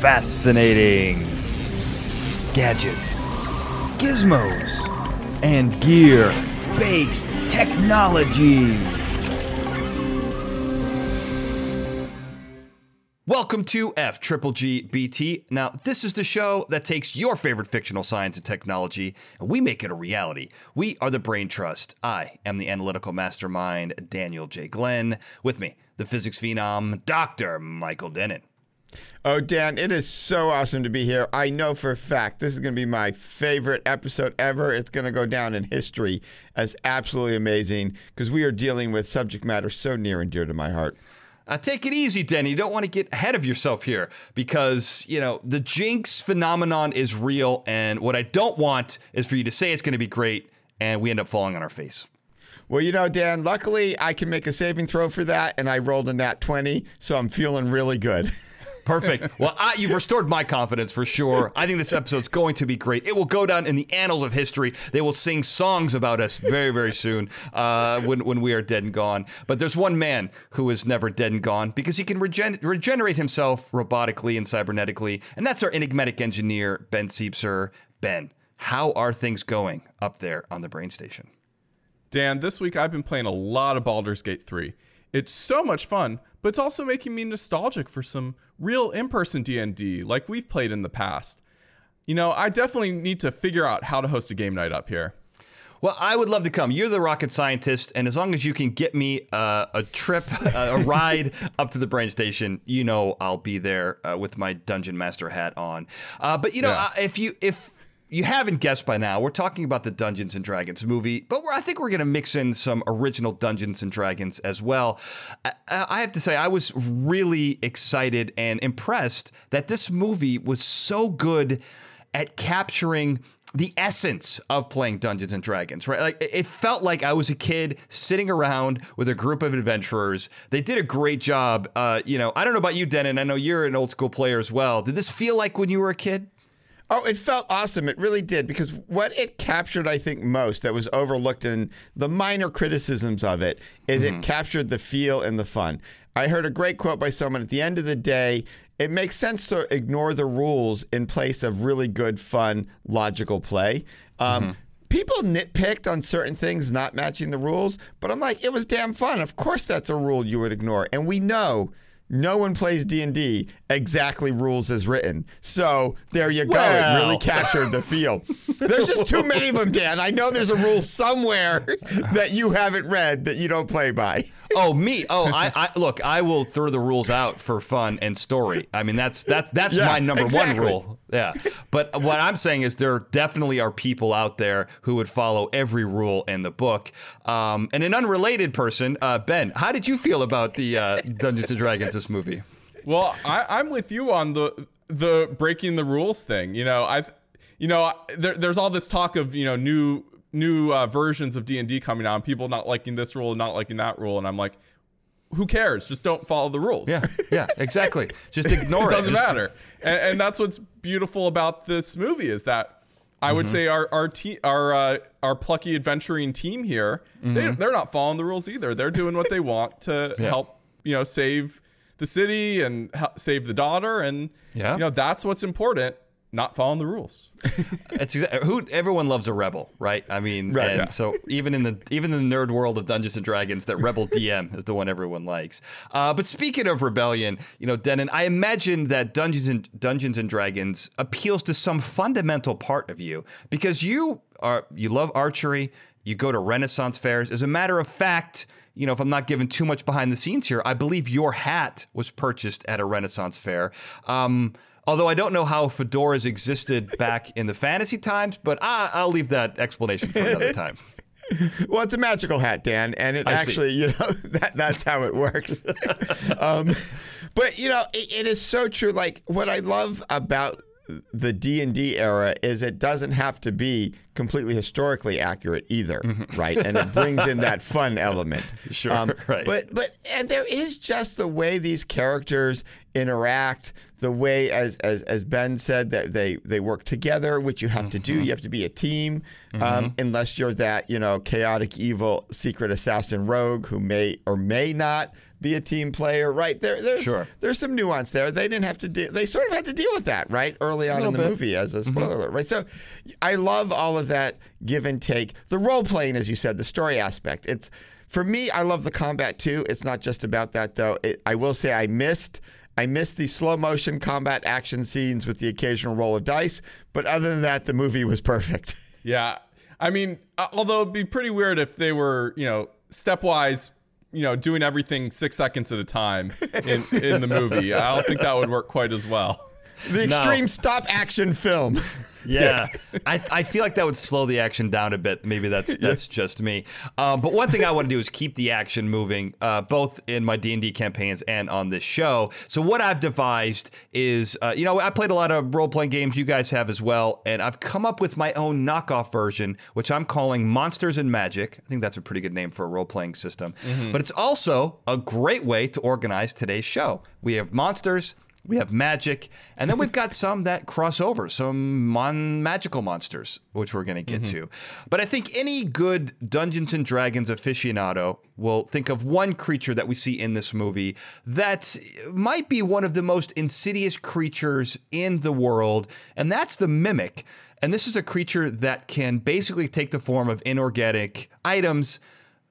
fascinating gadgets, gizmos, and gear based technologies. Welcome to F Triple G BT. Now, this is the show that takes your favorite fictional science and technology and we make it a reality. We are the Brain Trust. I am the analytical mastermind, Daniel J. Glenn. With me, the physics phenom, Dr. Michael Dennin. Oh, Dan, it is so awesome to be here. I know for a fact this is going to be my favorite episode ever. It's going to go down in history as absolutely amazing because we are dealing with subject matter so near and dear to my heart. Uh, take it easy, Denny. You don't want to get ahead of yourself here because, you know, the jinx phenomenon is real. And what I don't want is for you to say it's going to be great and we end up falling on our face. Well, you know, Dan, luckily I can make a saving throw for that, and I rolled a nat 20, so I'm feeling really good. Perfect. Well, I, you've restored my confidence for sure. I think this episode's going to be great. It will go down in the annals of history. They will sing songs about us very, very soon uh, when, when we are dead and gone. But there's one man who is never dead and gone because he can regen- regenerate himself robotically and cybernetically, and that's our enigmatic engineer, Ben Siepser. Ben, how are things going up there on the brain station? Dan, this week I've been playing a lot of Baldur's Gate 3. It's so much fun, but it's also making me nostalgic for some real in-person D&D like we've played in the past. You know, I definitely need to figure out how to host a game night up here. Well, I would love to come. You're the rocket scientist, and as long as you can get me uh, a trip, uh, a ride up to the brain station, you know I'll be there uh, with my dungeon master hat on. Uh, but you know, yeah. Uh, if you if you haven't guessed by now, we're talking about the Dungeons and Dragons movie, but I think we're going to mix in some original Dungeons and Dragons as well. I, I, have to say, I was really excited and impressed that this movie was so good at capturing the essence of playing Dungeons and Dragons, right? Like it felt like I was a kid sitting around with a group of adventurers. They did a great job. Uh, you know, I don't know about you, Dennin. I know you're an old school player as well. Did this feel like when you were a kid? Oh, it felt awesome. It really did because what it captured, I think, most that was overlooked in the minor criticisms of it is mm-hmm. it captured the feel and the fun. I heard a great quote by someone at the end of the day. It makes sense to ignore the rules in place of really good, fun, logical play. Um, mm-hmm people nitpicked on certain things not matching the rules, but I'm like, it was damn fun. Of course, that's a rule you would ignore. And we know no one plays D&D exactly rules as written. So there you go. It really captured the feel. There's just too many of them, Dan. I know there's a rule somewhere that you haven't read that you don't play by. oh, me. Oh, I, I, look, I will throw the rules out for fun and story. I mean, that's that's that's yeah, my number exactly. one rule. Yeah. But what I'm saying is there definitely are people out there who would follow every rule in the book. Um, and an unrelated person, uh, Ben, how did you feel about the uh, Dungeons and Dragons this movie? Well, I, am with you on the the breaking the rules thing. You know, I've you know there, there's all this talk of you know new new uh, versions of D and D coming out, people not liking this rule, and not liking that rule, and I'm like, who cares? Just don't follow the rules. Yeah, yeah, exactly. Just ignore it. it doesn't Just... matter. And, and, that's what's beautiful about this movie is that I would mm-hmm. say our our te- our uh, our plucky adventuring team here mm-hmm. they they're not following the rules either. They're doing what they want to yeah. help you know save the city and save the daughter and yeah. you know that's what's important not following the rules. it's who everyone loves a rebel, right? I mean, right, and yeah. so even in the even in the nerd world of Dungeons and Dragons, that rebel DM is the one everyone likes. Uh, but speaking of rebellion, you know, Dennin, I imagine that Dungeons and Dungeons and Dragons appeals to some fundamental part of you because you are you love archery. You go to Renaissance fairs. As a matter of fact, you know, if I'm not giving too much behind the scenes here, I believe your hat was purchased at a Renaissance fair. Um, Although I don't know how fedoras existed back in the fantasy times, but I, will leave that explanation for another time. well, it's a magical hat, Dan, and it I actually, see. you know, that that's how it works. um, but you know, it, it is so true. Like what I love about the D&D era is it doesn't have to be completely historically accurate either, mm-hmm. right? And it brings in that fun element. Sure, um, right. But but and there is just the way these characters interact, the way as as as Ben said that they they work together, which you have to do. Mm-hmm. You have to be a team, um, mm-hmm. unless you're that you know chaotic, evil, secret assassin rogue who may or may not be a team player. Right there, there's Sure. there's some nuance there. They didn't have to do. They sort of had to deal with that right early on in the bit. movie as a mm-hmm. spoiler alert, right? So I love all of that give and take. The role playing, as you said, the story aspect. It's for me. I love the combat too. It's not just about that though. It, I will say I missed. I missed the slow motion combat action scenes with the occasional roll of dice, but other than that, the movie was perfect. Yeah. I mean, uh, although it'd be pretty weird if they were, you know, stepwise, you know, doing everything six seconds at a time in, in the movie. I don't think that would work quite as well. The extreme stop action film. Yeah, I, I feel like that would slow the action down a bit. Maybe that's that's just me. Um, but one thing I want to do is keep the action moving, uh, both in my D and D campaigns and on this show. So what I've devised is, uh, you know, I played a lot of role playing games. You guys have as well, and I've come up with my own knockoff version, which I'm calling Monsters and Magic. I think that's a pretty good name for a role playing system. But it's also a great way to organize today's show. We have monsters. We have magic, and then we've got some that cross over, some mon- magical monsters, which we're going to get mm-hmm. to. But I think any good Dungeons and Dragons aficionado will think of one creature that we see in this movie that might be one of the most insidious creatures in the world, and that's the mimic. And this is a creature that can basically take the form of inorganic items,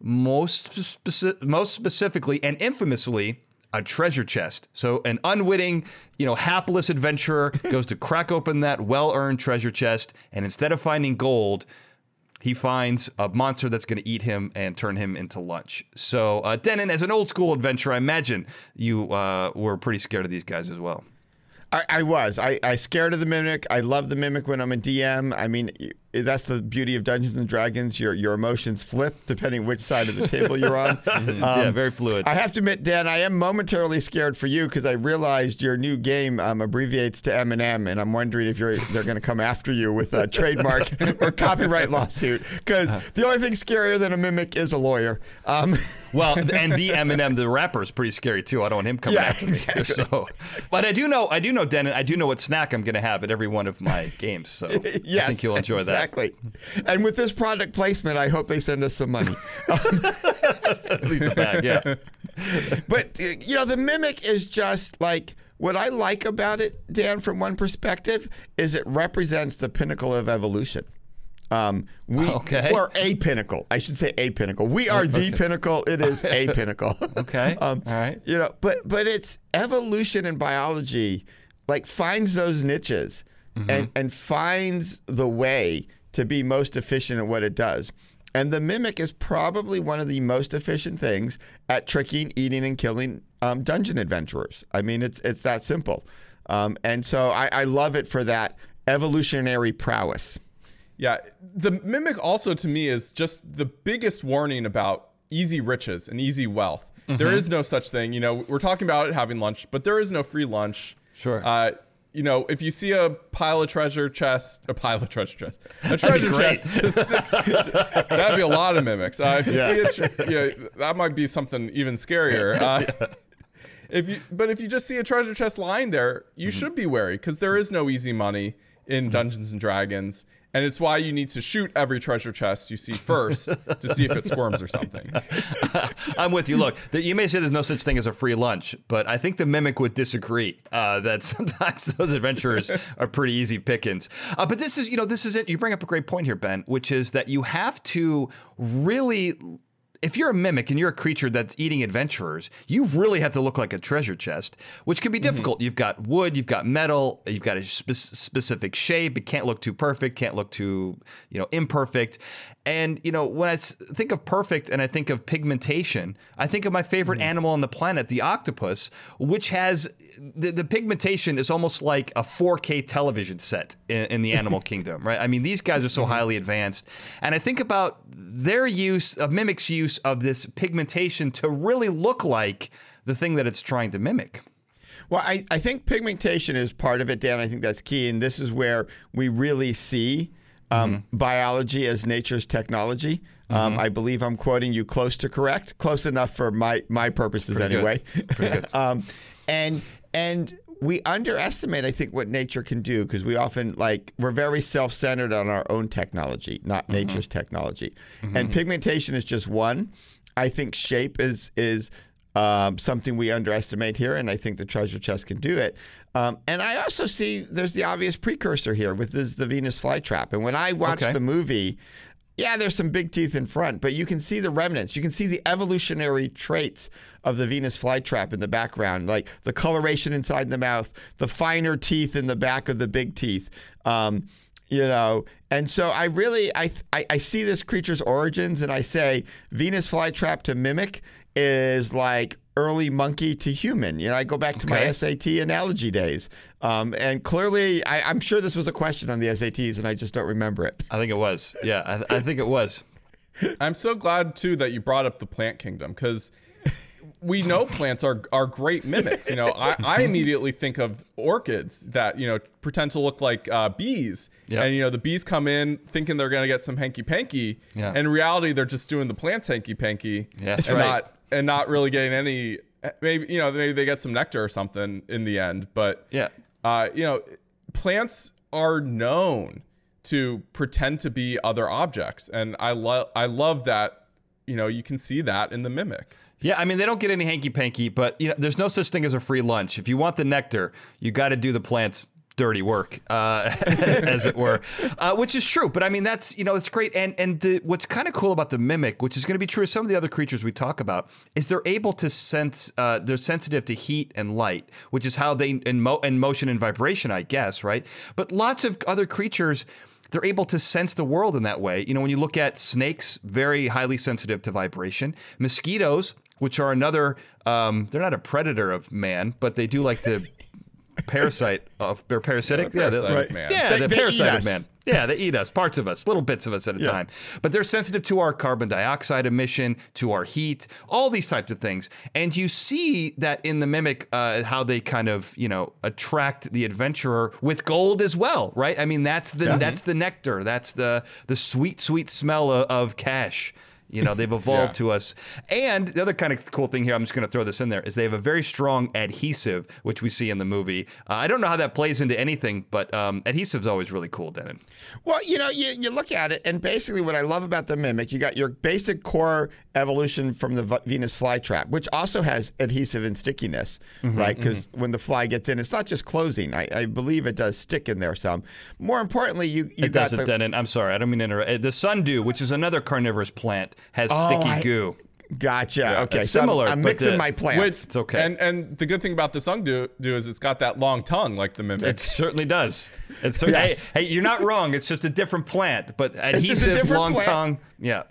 most speci- most specifically and infamously a treasure chest. So an unwitting, you know, hapless adventurer goes to crack open that well-earned treasure chest, and instead of finding gold, he finds a monster that's going to eat him and turn him into lunch. So, uh, Dennin, as an old school adventurer, I imagine you uh, were pretty scared of these guys as well. I, I was. I, I scared of the mimic. I love the mimic when I'm a DM. I mean, that's the beauty of Dungeons and Dragons. Your your emotions flip depending which side of the table you're on. Um, yeah, very fluid. I have to admit, Dan, I am momentarily scared for you because I realized your new game um, abbreviates to M&M, and I'm wondering if you're they're going to come after you with a trademark or copyright lawsuit. Because the only thing scarier than a mimic is a lawyer. Um, Well, and the Eminem, the rapper, is pretty scary too. I don't want him coming Yeah, after me. So, but I do know, I do know, Dennin. I do know what snack I'm going to have at every one of my games. So yes, I think you'll enjoy that. Exactly. And with this product placement, I hope they send us some money. At least a bag, yeah. But you know, the mimic is just like what I like about it, Dan. From one perspective, is it represents the pinnacle of evolution. Um, we Okay. or a pinnacle. I should say a pinnacle. We are the pinnacle. It is a pinnacle. Okay. um, All right. You know, but but it's evolution and biology, like finds those niches Mm-hmm. and and finds the way to be most efficient at what it does. And the mimic is probably one of the most efficient things at tricking, eating, and killing um, dungeon adventurers. I mean, it's it's that simple. Um, and so I, I love it for that evolutionary prowess. Yeah, the mimic also to me is just the biggest warning about easy riches and easy wealth. There is no such thing. You know, we're talking about it having lunch, but there is no free lunch. Sure. Uh, you know, if you see a pile of treasure chest, a pile of treasure chest, a treasure chest, just, that'd be a lot of mimics. Uh, if you see it, tr- you know, that might be something even scarier. Uh, if you, but if you just see a treasure chest lying there, you should be wary because there is no easy money in Dungeons and Dragons, and it's why you need to shoot every treasure chest you see first to see if it squirms or something. I'm with you. Look, you may say there's no such thing as a free lunch, but I think the mimic would disagree uh, that sometimes those adventurers are pretty easy pickings. Uh, but this is, you know, this is it. You bring up a great point here, Ben, which is that you have to really. If you're a mimic and you're a creature that's eating adventurers, you really have to look like a treasure chest, which can be mm-hmm. difficult. You've got wood, you've got metal, you've got a spe- specific shape. It can't look too perfect, can't look too, you know, imperfect. And you know, when I think of perfect and I think of pigmentation, I think of my favorite mm-hmm. animal on the planet, the octopus, which has the, the pigmentation is almost like a 4K television set in, in the animal kingdom, right? I mean, these guys are so mm-hmm. highly advanced, and I think about their use of mimics use of this pigmentation to really look like the thing that it's trying to mimic. Well, I, I think pigmentation is part of it, Dan. I think that's key. And this is where we really see um, biology as nature's technology. Um, I believe I'm quoting you close to correct, close enough for my, my purposes Pretty good. anyway. um, and and we underestimate, I think, what nature can do because we often like we're very self-centered on our own technology, not Mm-hmm. nature's technology. And pigmentation is just one. I think shape is is um, something we underestimate here, and I think the treasure chest can do it. Um, and I also see there's the obvious precursor here with this the Venus flytrap. And when I watched Okay. the movie, yeah, there's some big teeth in front, but you can see the remnants. You can see the evolutionary traits of the Venus flytrap in the background, like the coloration inside the mouth, the finer teeth in the back of the big teeth. Um, you know, and so I really I, I I see this creature's origins, and I say Venus flytrap to mimic is like early monkey to human. You know, I go back to my SAT analogy days, um, and clearly I, I'm sure this was a question on the SATs, and I just don't remember it. I think it was. Yeah, I, I think it was. I'm so glad too that you brought up the plant kingdom because we know plants are are great mimics. You know, I, I immediately think of orchids that you know pretend to look like uh, bees, Yep. and you know the bees come in thinking they're gonna get some hanky panky, Yeah. and in reality they're just doing the plant's hanky panky, That's and right. not and not really getting any. Maybe you know maybe they get some nectar or something in the end, but Yeah. uh, you know, plants are known to pretend to be other objects, and I love I love that. You know, you can see that in the mimic. Yeah, I mean they don't get any hanky panky, but you know there's no such thing as a free lunch. If you want the nectar, you got to do the plant's dirty work, uh, as it were, uh, which is true. But I mean that's you know it's great, and and the, what's kind of cool about the mimic, which is going to be true of some of the other creatures we talk about, is they're able to sense. Uh, they're sensitive to heat and light, which is how they in, mo- motion and vibration, I guess, right? But lots of other creatures they're able to sense the world in that way. You know, when you look at snakes, very highly sensitive to vibration. Mosquitoes, which are another, um, they're not a predator of man, but they do like to parasite of, they're parasitic. Yeah, they're- parasite of man. Yeah, They- they eat parasite us. man. Yeah, they eat us, parts of us, little bits of us at a time. But they're sensitive to our carbon dioxide emission, to our heat, all these types of things. And you see that in the mimic, uh, how they kind of, you know, attract the adventurer with gold as well, right? I mean, that's the that's the nectar, that's the the sweet, sweet smell of, of cash. You know, they've evolved Yeah. to us. And the other kind of cool thing here, I'm just going to throw this in there, is they have a very strong adhesive, which we see in the movie. Uh, I don't know how that plays into anything, but um, adhesive's always really cool, Dennin. Well, you know, you, you look at it, and basically, what I love about the mimic, you got your basic core evolution from the V- Venus flytrap, which also has adhesive and stickiness, Mm-hmm, right? Because when the fly gets in, it's not just closing. I, I believe it does stick in there some. More importantly, you you It got doesn't, the, Dennin. I'm sorry, I don't mean to interrupt. Uh, The sundew, which is another carnivorous plant, has Oh, sticky I- goo. Gotcha. okay, so similar, I'm, I'm mixing the- my plants. With- It's okay. And and the good thing about the sundew do is it's got that long tongue like the mimic. It certainly does. It's cer- Yes. hey, hey, you're not wrong. It's just a different plant, but just a adhesive, long plant. tongue. Yeah.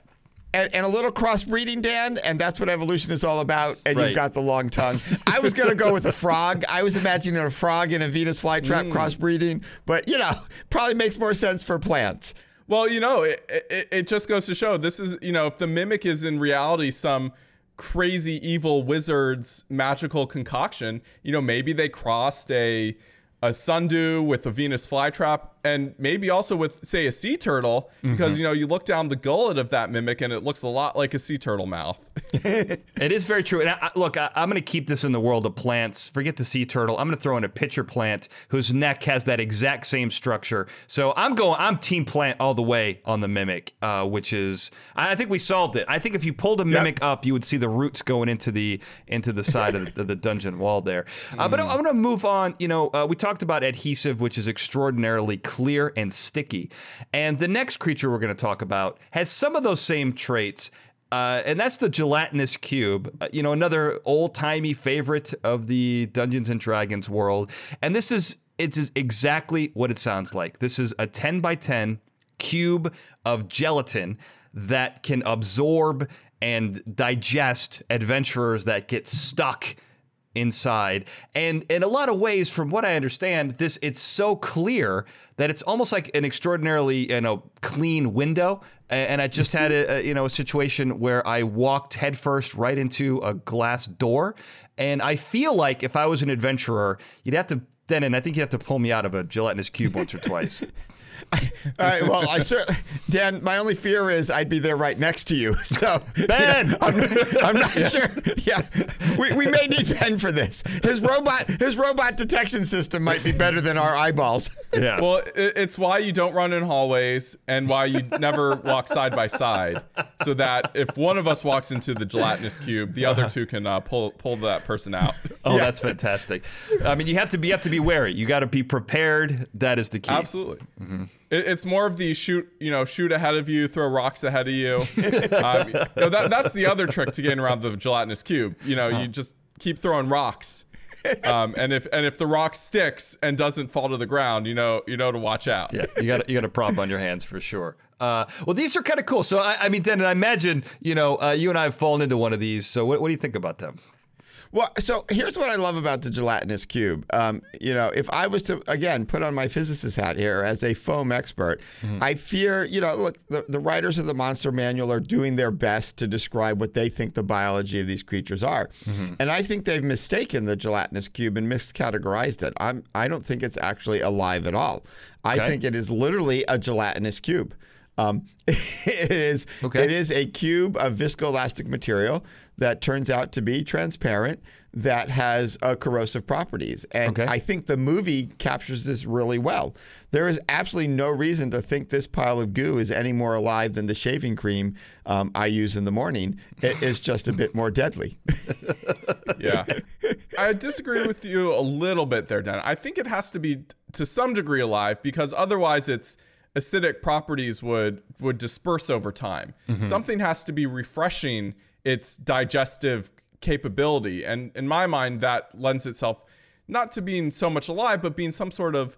and, and a little crossbreeding, Dan, and that's what evolution is all about. And Right. you've got the long tongue. I was going to go with a frog. I was imagining a frog in a Venus flytrap mm. crossbreeding, but you know, probably makes more sense for plants. Well, you know, it, it, it just goes to show this is, you know, if the mimic is in reality some crazy evil wizard's magical concoction, you know, maybe they crossed a a sundew with a Venus flytrap and maybe also with say a sea turtle because you know you look down the gullet of that mimic and it looks a lot like a sea turtle mouth. It is very true. And I, look, I, I'm going to keep this in the world of plants. Forget the sea turtle. I'm going to throw in a pitcher plant whose neck has that exact same structure. So I'm going. I'm team plant all the way on the mimic, uh, which is. I think we solved it. I think if you pulled a mimic up, you would see the roots going into the into the side of the, the dungeon wall there. Uh, but I'm going to move on. You know, uh, we talked about adhesive, which is extraordinarily clear and sticky, and the next creature we're going to talk about has some of those same traits. Uh, and that's the gelatinous cube. Uh, you know, another old timey favorite of the Dungeons and Dragons world. And this is it's exactly what it sounds like. This is a 10 by 10 cube of gelatin that can absorb and digest adventurers that get stuck inside. And in a lot of ways from what i understand this it's so clear that it's almost like an extraordinarily you know clean window. And i just had a, a you know a situation where i walked headfirst right into a glass door. And i feel like if i was an adventurer you'd have to then and i think you have to pull me out of a gelatinous cube once or twice All right. Well, I certainly, Dan. My only fear is I'd be there right next to you. So Ben! I'm, I'm not sure. Yeah, we, we may need Ben for this. His robot his robot detection system might be better than our eyeballs. Yeah. Well, it, it's why you don't run in hallways and why you never walk side by side, so that if one of us walks into the gelatinous cube, the other two can uh, pull pull that person out. oh, that's fantastic. I mean, you have to be you have to be wary. You got to be prepared. That is the key. Absolutely. It, it's more of the shoot, you know, shoot ahead of you, throw rocks ahead of you. um, you know, that, that's the other trick to getting around the gelatinous cube. You know, you just keep throwing rocks. Um, and if and if the rock sticks and doesn't fall to the ground, you know you know to watch out. Yeah, you got you got a prop on your hands for sure. Uh, well, these are kind of cool. So, I, I mean, Dan, I imagine you know uh, you and I have fallen into one of these. So, what, what do you think about them? Well, so here's what I love about the gelatinous cube. Um, you know, if I was to again put on my physicist hat here as a foam expert, I fear, you know, look, the, the writers of the Monster Manual are doing their best to describe what they think the biology of these creatures are, and I think they've mistaken the gelatinous cube and miscategorized it. I'm, I don't think it's actually alive at all. I Okay. think it is literally a gelatinous cube. Um, it is Okay. it is a cube of viscoelastic material that turns out to be transparent that has uh, corrosive properties. And Okay. I think the movie captures this really well. There is absolutely no reason to think this pile of goo is any more alive than the shaving cream um, I use in the morning. It is just a bit more deadly. Yeah. I disagree with you a little bit there, Dan. I think it has to be to some degree alive because otherwise its acidic properties would would disperse over time. Mm-hmm. Something has to be refreshing its digestive capability. And in my mind that lends itself not to being so much alive but being some sort of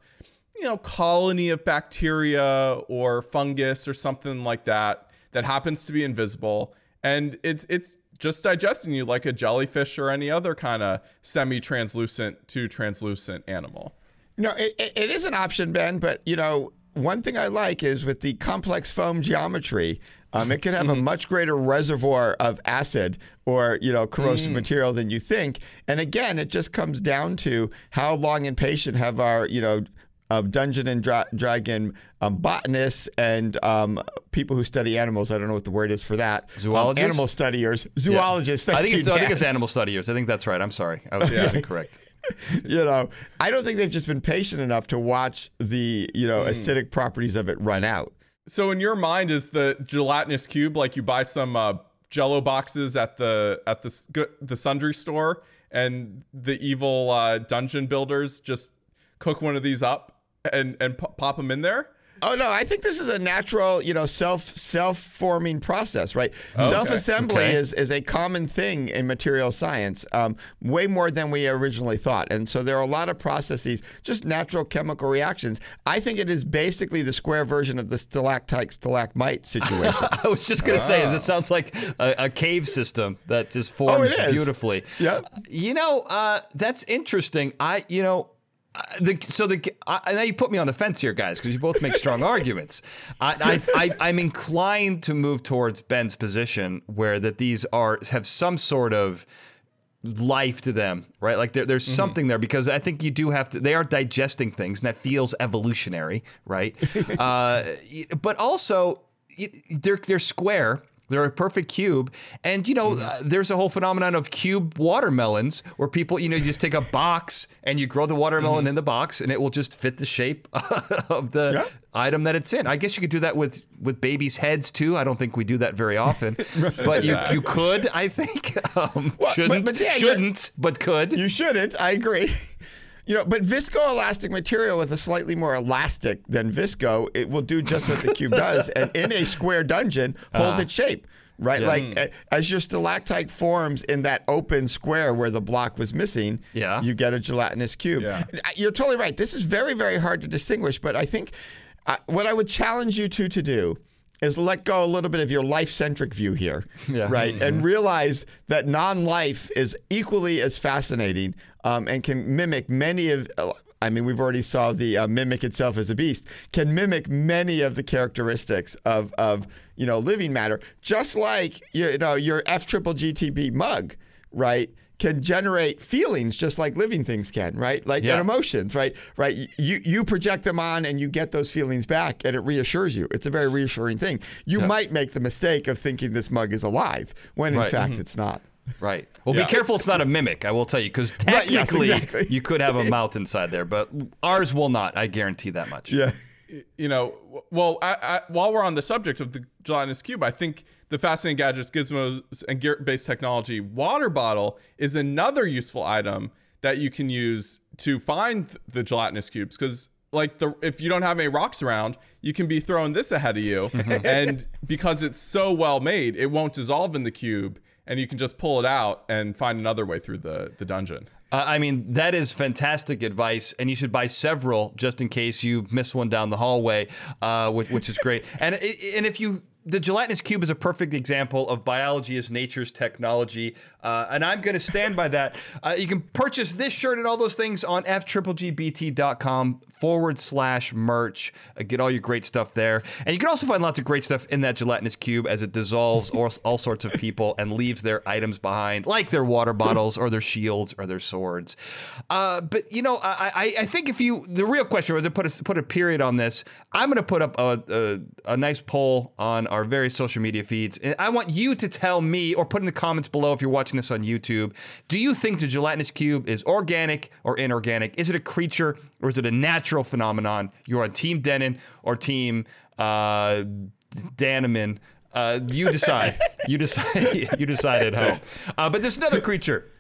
you know colony of bacteria or fungus or something like that that happens to be invisible and it's it's just digesting you like a jellyfish or any other kind of semi-translucent to translucent animal. No, it, it, it is an option, Ben. But you know, one thing I like is with the complex foam geometry, um, it can have a much greater reservoir of acid or you know corrosive material than you think. And again, it just comes down to how long and patient have our you know. Of Dungeon and Dra- Dragon um, botanists and um, people who study animals. I don't know what the word is for that. Um, Zoologists? animal studiers, zoologists. I thank think you, it's I think it's animal studiers. I think that's right. I'm sorry. I was yeah. correct. you know, I don't think they've just been patient enough to watch the, you know, acidic properties of it run out. So in your mind is the gelatinous cube like you buy some uh, jello boxes at the at the the sundry store and the evil uh, dungeon builders just cook one of these up and and pop them in there? Oh no, I think this is a natural, you know, self self forming process, right? Oh, Self assembly Okay. is is a common thing in material science, um, way more than we originally thought. And so there are a lot of processes, just natural chemical reactions. I think it is basically the square version of the stalactite stalagmite situation. I was just gonna say this sounds like a, a cave system that just forms Oh, beautifully. Yep. You know, uh, that's interesting. I, you know. The, so the I, now you put me on the fence here, guys, because you both make strong arguments. I, I, I, I'm inclined to move towards Ben's position, where that these are have some sort of life to them, right? Like there, there's something there because I think you do have to. They are digesting things, and that feels evolutionary, right? uh, but also, they're they're square. They're a perfect cube, and you know, uh, there's a whole phenomenon of cube watermelons where people, you know, you just take a box and you grow the watermelon in the box, and it will just fit the shape of the Yeah. item that it's in. I guess you could do that with with babies' heads too. I don't think we do that very often, but you you could. I think um, shouldn't but Dan, shouldn't but could. You shouldn't. I agree. You know, but viscoelastic material with a slightly more elastic than visco, it will do just what the cube does, and in a square dungeon, hold its shape. Right, like a- as your stalactite forms in that open square where the block was missing, Yeah. you get a gelatinous cube. Yeah. You're totally right. This is very, very hard to distinguish, but I think uh, what I would challenge you two to do is let go a little bit of your life-centric view here, Yeah. right, and realize that non-life is equally as fascinating um, and can mimic many of. I mean, we've already saw the uh, mimic itself as a beast can mimic many of the characteristics of of you know living matter, just like you know your F triple GTB mug, right? Can generate feelings just like living things can, right? Like Yeah. and emotions, right? Right. You you project them on and you get those feelings back and it reassures you. It's a very reassuring thing. You might make the mistake of thinking this mug is alive when in Right. fact mm-hmm. it's not. Right. Well, Yeah. be careful it's not a mimic, I will tell you, because Right, yes, technically exactly. you could have a mouth inside there, but ours will not. I guarantee that much. Yeah. you know, well, I, I, while we're on the subject of the gelatinous cube, I think the Fascinating Gadgets, Gizmos, and Gear-based technology water bottle is another useful item that you can use to find the gelatinous cubes. Because, like, the if you don't have any rocks around, you can be throwing this ahead of you, and because it's so well made, it won't dissolve in the cube, and you can just pull it out and find another way through the the dungeon. Uh, I mean, that is fantastic advice, and you should buy several just in case you miss one down the hallway, uh, which, which is great. and and if you the gelatinous cube is a perfect example of biology as nature's technology, uh, and I'm going to stand by that. Uh, you can purchase this shirt and all those things on fgbt.com forward slash merch. Uh, get all your great stuff there, and you can also find lots of great stuff in that gelatinous cube as it dissolves all, all sorts of people and leaves their items behind, like their water bottles or their shields or their swords. Uh, but you know, I, I, I think if you the real question was to put a put a period on this, I'm going to put up a, a a nice poll on our various social media feeds, and I want you to tell me or put in the comments below if you're watching this on YouTube. Do you think the gelatinous cube is organic or inorganic? Is it a creature or is it a natural phenomenon? You're on Team Dennin or Team uh, Daneman. Uh, you decide. you decide. you decide at home. Uh, but there's another creature.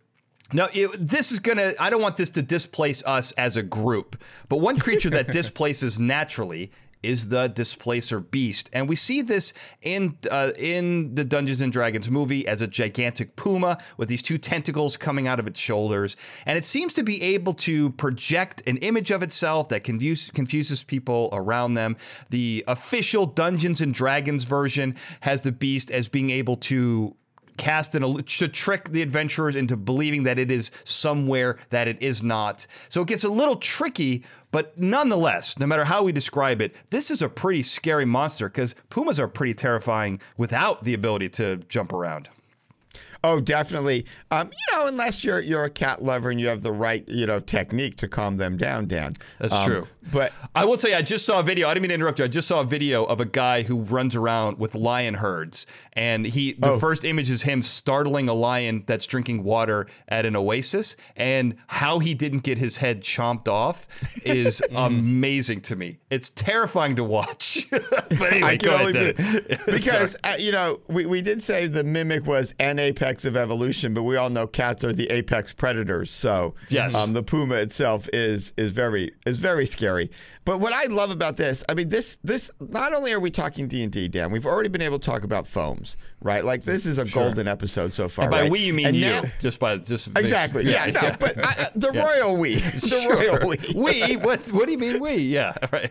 Now, it, this is gonna. I don't want this to displace us as a group, but one creature that displaces naturally is the displacer beast, and we see this in uh, in the Dungeons and Dragons movie as a gigantic puma with these two tentacles coming out of its shoulders, and it seems to be able to project an image of itself that confuse, confuses people around them. The official Dungeons and Dragons version has the beast as being able to cast an to trick the adventurers into believing that it is somewhere that it is not. So it gets a little tricky, but nonetheless, no matter how we describe it, this is a pretty scary monster because pumas are pretty terrifying without the ability to jump around. Oh, definitely. Um, you know, unless you're you're a cat lover and you have the right you know technique to calm them down, Dan. That's Um, true. But I will tell you, I just saw a video. I didn't mean to interrupt you. I just saw a video of a guy who runs around with lion herds, and he the Oh. first image is him startling a lion that's drinking water at an oasis, and how he didn't get his head chomped off is amazing to me. It's terrifying to watch. but anyway, I can ahead. only Dan. be, because uh, you know we, we did say the mimic was an apex of evolution, but we all know cats are the apex predators. So Yes. um, the puma itself is is very is very scary. But what I love about this, I mean this this not only are we talking D and D, Dan, we've already been able to talk about foams, right? Like this is a golden episode so far. by right? we you mean And you, now- just by just Exactly. Yeah, no, but I, the royal we, the royal we. we. What? What do you mean we? Yeah, right.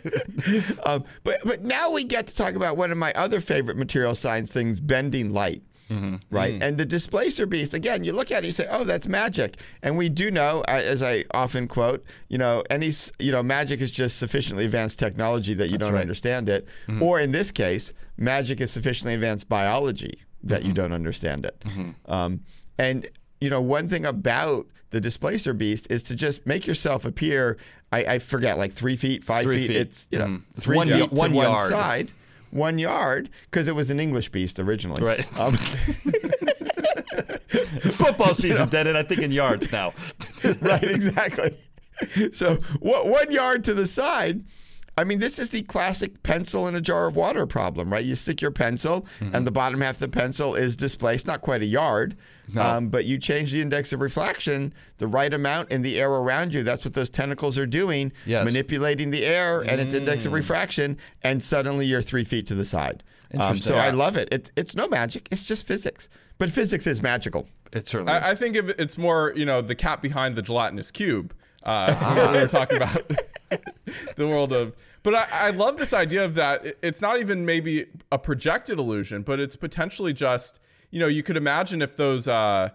Um, but but now we get to talk about one of my other favorite material science things, bending light. Mm-hmm. Right, mm. and the displacer beast. Again, you look at it, you say, "Oh, that's magic," and we do know, as I often quote, you know, any you know, magic is just sufficiently advanced technology that you don't right. understand it, mm-hmm. or in this case, magic is sufficiently advanced biology that you mm-hmm. don't understand it. Um, and you know, one thing about the displacer beast is to just make yourself appear. I, I forget, like three feet, five three feet. feet. It's you know, Mm. Three one feet y- one one yard. side, one yard, because it was an English beast originally. Right. Um, It's football season, Dead, and I think in yards now. right. Exactly. So wha- one yard to the side. I mean, this is the classic pencil in a jar of water problem, right? You stick your pencil, Mm-hmm. and the bottom half of the pencil is displaced, not quite a yard, um, but you change the index of reflection the right amount in the air around you. That's what those tentacles are doing, Yes. manipulating the air and its index of refraction, and suddenly you're three feet to the side. Um, so I love it. it. It's no magic, it's just physics. But physics is magical. It certainly. is. I, I think if it's more, you know, the cat behind the gelatinous cube. Uh, we were talking about the world of. But I, I love this idea of that. It's not even maybe a projected illusion, but it's potentially just, you know, you could imagine if those uh,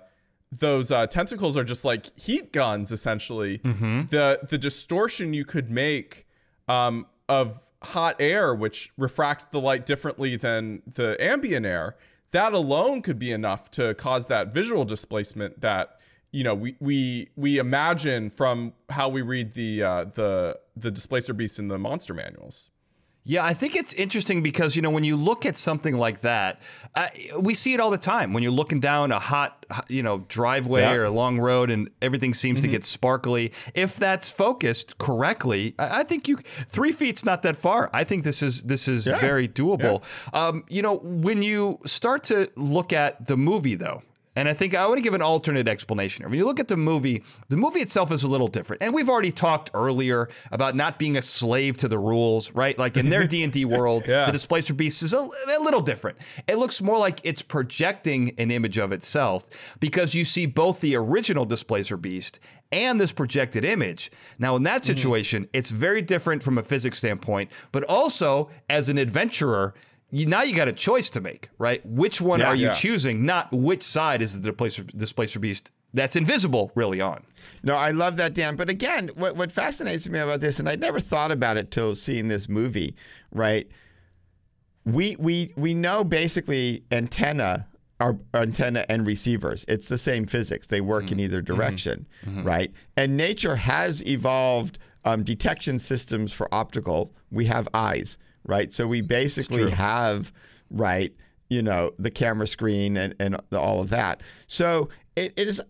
those uh, tentacles are just like heat guns, essentially. The the distortion you could make um, of hot air, which refracts the light differently than the ambient air, that alone could be enough to cause that visual displacement that you know we we we imagine from how we read the uh, the the displacer beasts in the monster manuals. Yeah, I think it's interesting because you know when you look at something like that, uh, we see it all the time. When you're looking down a hot, you know, driveway Yeah. or a long road, and everything seems to get sparkly. If that's focused correctly, I, I think you three feet's not that far. I think this is this is very doable. Um, you know, when you start to look at the movie though. And I think I want to give an alternate explanation here. When you look at the movie, the movie itself is a little different. And we've already talked earlier about not being a slave to the rules, right? Like in their D&D world, Yeah. the Displacer Beast is a, a little different. It looks more like it's projecting an image of itself because you see both the original Displacer Beast and this projected image. Now, in that mm-hmm. situation, it's very different from a physics standpoint, but also as an adventurer, you, now you got a choice to make, right? Which one Yeah. are you Yeah. choosing? Not which side is the Displacer, Displacer Beast that's invisible really on. No, I love that, Dan. But again, what, what fascinates me about this, and I never thought about it till seeing this movie, right? We we we know basically antenna are antenna and receivers. It's the same physics. They work in mm-hmm. either mm-hmm. direction, mm-hmm. right? And nature has evolved um, detection systems for optical. We have eyes, right? So we basically have right, you know, the camera screen and and all of that. So it, it is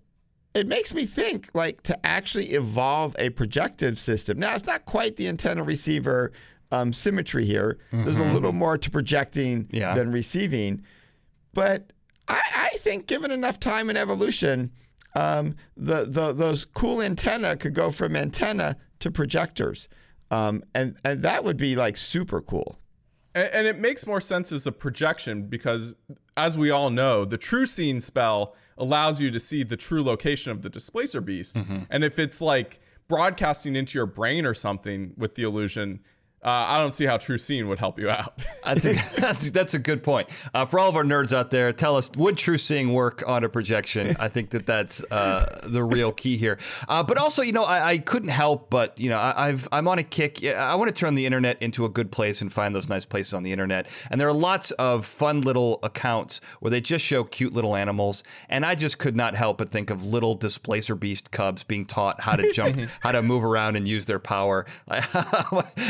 it makes me think like to actually evolve a projective system. Now it's not quite the antenna receiver um, symmetry here. There's a little more to projecting Yeah. than receiving, but I, I think given enough time and evolution, um, the, the those cool antenna could go from antenna to projectors, um, and and that would be like super cool. And, and it makes more sense as a projection because, as we all know, the true seeing spell allows you to see the true location of the displacer beast. And if it's like broadcasting into your brain or something with the illusion, uh, I don't see how true seeing would help you out. That's a, that's, that's a good point. Uh, for all of our nerds out there, tell us would true seeing work on a projection? I think that that's uh, the real key here. Uh, but also, you know, I, I couldn't help but you know I, I've I'm on a kick. I want to turn the internet into a good place and find those nice places on the internet. And there are lots of fun little accounts where they just show cute little animals, and I just could not help but think of little displacer beast cubs being taught how to jump, how to move around and use their power,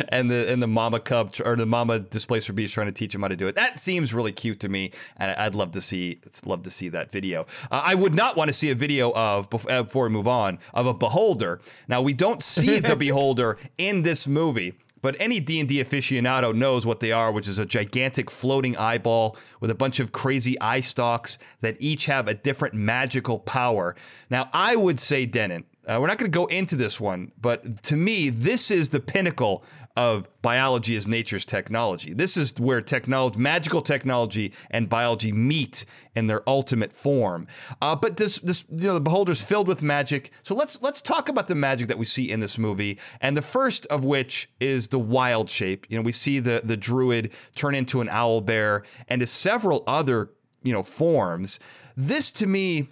and the and the mama cub or the mama displacer beast trying to teach him how to do it. That seems really cute to me, and I'd love to see love to see that video. Uh, I would not want to see a video of uh, before we move on of a beholder. Now we don't see the beholder in this movie. But any D&D aficionado knows what they are, which is a gigantic floating eyeball with a bunch of crazy eye stalks that each have a different magical power. Now, I would say, Dennin, uh, we're not going to go into this one, but to me, this is the pinnacle of biology as nature's technology. This is where technology, magical technology, and biology meet in their ultimate form. Uh, but this, this, you know, the beholder's filled with magic. So let's let's talk about the magic that we see in this movie, and the first of which is the wild shape. You know, we see the the druid turn into an owl bear, and to several other you know forms. This to me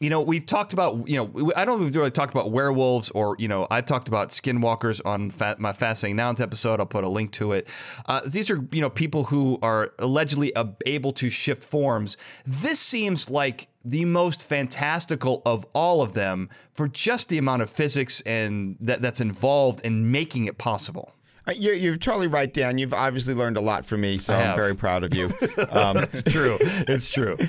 you know, we've talked about, you know, I don't think we've really talked about werewolves or, you know, I've talked about skinwalkers on fa- my Fascinating Nouns episode. I'll put a link to it. Uh, these are, you know, people who are allegedly uh, able to shift forms. This seems like the most fantastical of all of them for just the amount of physics and that, that's involved in making it possible. Uh, You, you're totally right, Dan. You've obviously learned a lot from me, so I I'm very proud of you. Um, It's true. it's true.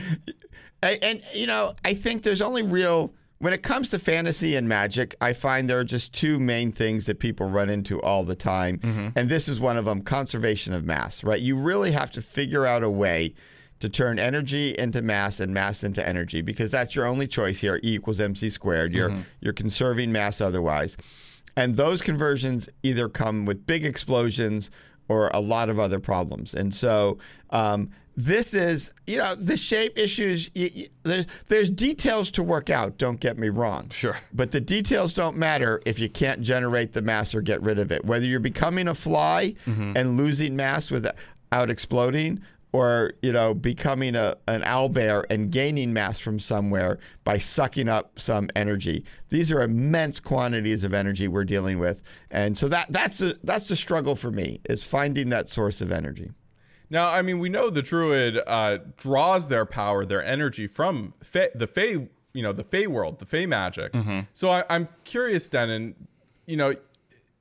And, and you know, I think there's only real when it comes to fantasy and magic. I find there are just two main things that people run into all the time, and this is one of them: conservation of mass. Right? You really have to figure out a way to turn energy into mass and mass into energy because that's your only choice here. E equals mc squared. You're you're conserving mass otherwise, and those conversions either come with big explosions or a lot of other problems. And so um, this is, you know, the shape issues. y y there's there's details to work out. Don't get me wrong. Sure. But the details don't matter if you can't generate the mass or get rid of it. Whether you're becoming a fly mm-hmm. and losing mass without exploding, or you know becoming a an owl bear and gaining mass from somewhere by sucking up some energy. These are immense quantities of energy we're dealing with, and so that that's the that's the struggle for me is finding that source of energy. Now, I mean, we know the druid uh, draws their power, their energy from fa- the Fey you know the Fey world, the Fey magic. So I, I'm curious, Dennin. You know,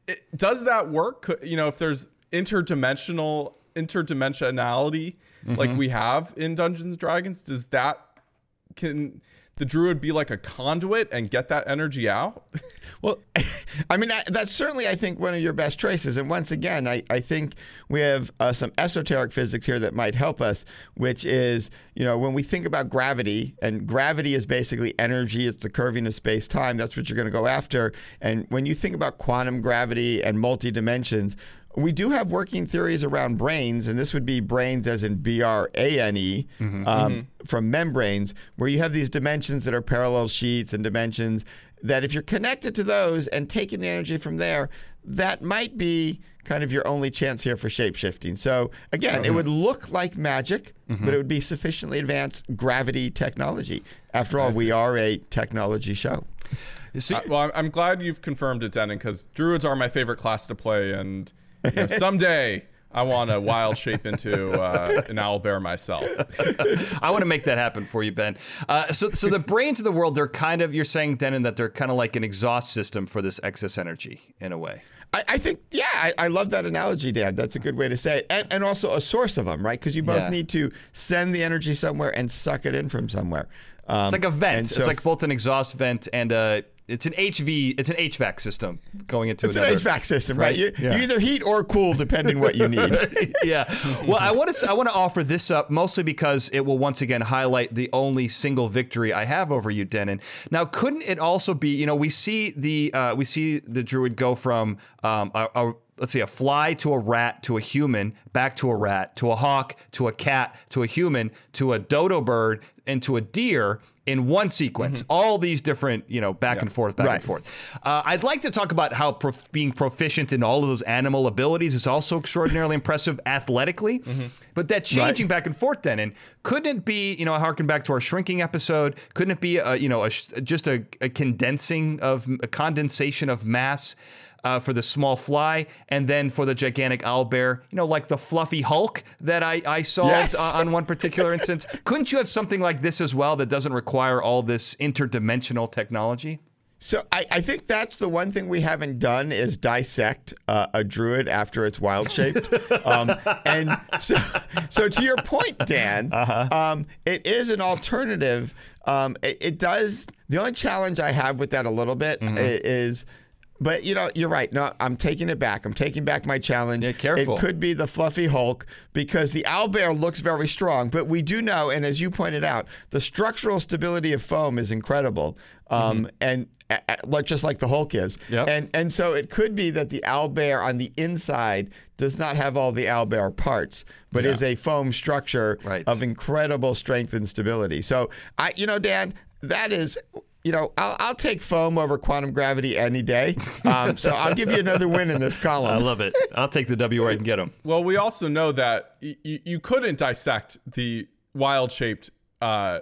it, does that work? Could- You know, if there's interdimensional interdimensionality like we have in Dungeons and Dragons, does that can the druid be like a conduit and get that energy out? Well, I mean, that's certainly, I think, one of your best choices. And once again, I, I think we have uh, some esoteric physics here that might help us, which is, you know, when we think about gravity, and gravity is basically energy, it's the curving of space time, that's what you're going to go after. And when you think about quantum gravity and multi dimensions, we do have working theories around branes, and this would be branes as in B R A N E um, from membranes, where you have these dimensions that are parallel sheets and dimensions that if you're connected to those and taking the energy from there, that might be kind of your only chance here for shapeshifting. So again, it would look like magic, but it would be sufficiently advanced gravity technology. After all, we are a technology show. So- Uh, well, I'm, I'm glad you've confirmed it, Dennin, because druids are my favorite class to play, and you know, someday I want to wild shape into uh, an owl bear myself. I want to make that happen for you, Ben. Uh, so, so the branes of the world, they're kind of, you're saying, Dennin, that they're kind of like an exhaust system for this excess energy in a way. I, I think, yeah, I, I love that analogy, Dan. That's a good way to say it. And, and also a source of them, right? Because you both Yeah. need to send the energy somewhere and suck it in from somewhere. Um, It's like a vent. so it's like both an exhaust vent and a, it's an HV, it's an HVAC system going into it's an. HVAC system, right? You, Yeah. you either heat or cool depending what you need. yeah. Well, I want to I want to offer this up mostly because it will once again highlight the only single victory I have over you, Dennin. Now, couldn't it also be? You know, we see the uh, we see the druid go from um, a, a let's see, a fly to a rat to a human, back to a rat to a hawk to a cat to a human to a dodo bird and to a deer in one sequence. All these different, you know, back and forth, back Right. and forth. Uh, I'd like to talk about how prof- being proficient in all of those animal abilities is also extraordinarily impressive athletically. But that changing back and forth, then, and couldn't it be, you know, I harken back to our shrinking episode? Couldn't it be, a, you know, a, just a, a condensing of a condensation of mass? Uh, for the small fly, and then for the gigantic owl bear, you know, like the fluffy Hulk that I, I solved Yes. uh, on one particular instance. Couldn't you have something like this as well that doesn't require all this interdimensional technology? So I, I think that's the one thing we haven't done is dissect uh, a druid after it's wild shaped. um, and so, so to your point, Dan, um, it is an alternative. Um, it, it does. The only challenge I have with that a little bit i- is. But you know, you're right. No, I'm taking it back. I'm taking back my challenge. Yeah, careful. It could be the fluffy Hulk because the owlbear looks very strong. But we do know, and as you pointed out, the structural stability of foam is incredible. Um, and uh, just like the Hulk is. Yep. And and so it could be that the owlbear on the inside does not have all the owlbear parts, but is a foam structure Right. of incredible strength and stability. So I, you know, Dan, that is. You know, I'll, I'll take foam over quantum gravity any day. Um, so I'll give you another win in this column. I love it. I'll take the W where I can get them. Well, we also know that y- y- you couldn't dissect the wild shaped, uh,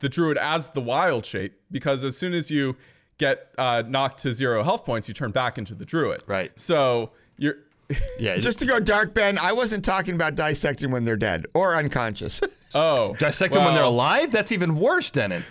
the druid as the wild shape because as soon as you get uh, knocked to zero health points, you turn back into the druid. Right. So you're. Yeah, Just to go dark, Ben, I wasn't talking about dissecting when they're dead or unconscious. Oh, dissect them when they're alive. That's even worse, Dennin.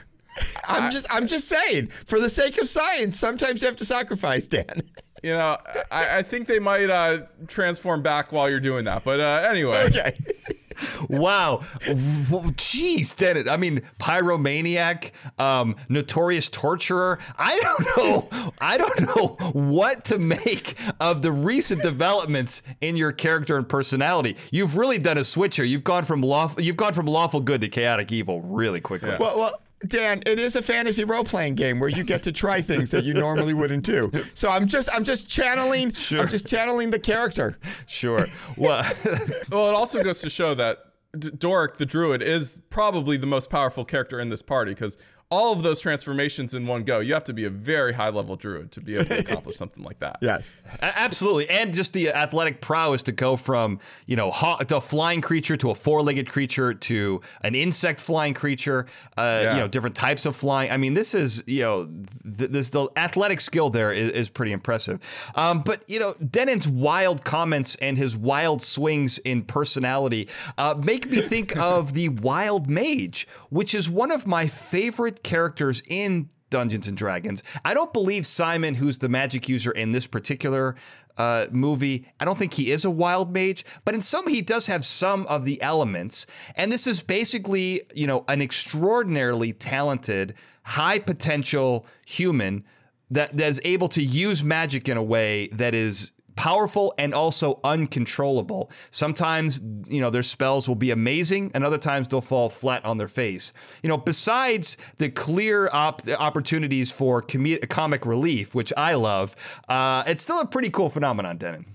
I'm just I'm just saying, for the sake of science, sometimes you have to sacrifice, Dan. You know, I, I think they might uh, transform back while you're doing that. But uh, anyway, okay. Wow. Jeez, Dennin. I mean, pyromaniac, um, notorious torturer. I don't know. I don't know what to make of the recent developments in your character and personality. You've really done a switch here. You've gone from lawful. You've gone from lawful good to chaotic evil really quickly. Well, well, Dan, it is a fantasy role playing game where you get to try things that you normally wouldn't do. So I'm just I'm just channeling I'm just channeling the character. Sure. Well, well, it also goes to show that D- Doric the druid is probably the most powerful character in this party because all of those transformations in one go, you have to be a very high level druid to be able to accomplish something like that. Yes. A- Absolutely, and just the athletic prowess to go from you know haw- to a flying creature to a four-legged creature to an insect flying creature. Uh, Yeah. You know, different types of flying. I mean, this is you know th- this the athletic skill there is, is pretty impressive. Um, but you know, Dennin's wild comments and his wild swings in personality uh, make me think of the wild mage, which is one of my favorite characters in Dungeons and Dragons. I don't believe Simon, who's the magic user in this particular uh, movie, I don't think he is a wild mage, but in some he does have some of the elements. And this is basically, you know, an extraordinarily talented, high potential human that, that is able to use magic in a way that is powerful and also uncontrollable. Sometimes, you know, their spells will be amazing, and other times they'll fall flat on their face. You know, besides the clear op- opportunities for com- comic relief, which I love, uh, it's still a pretty cool phenomenon, Dennin.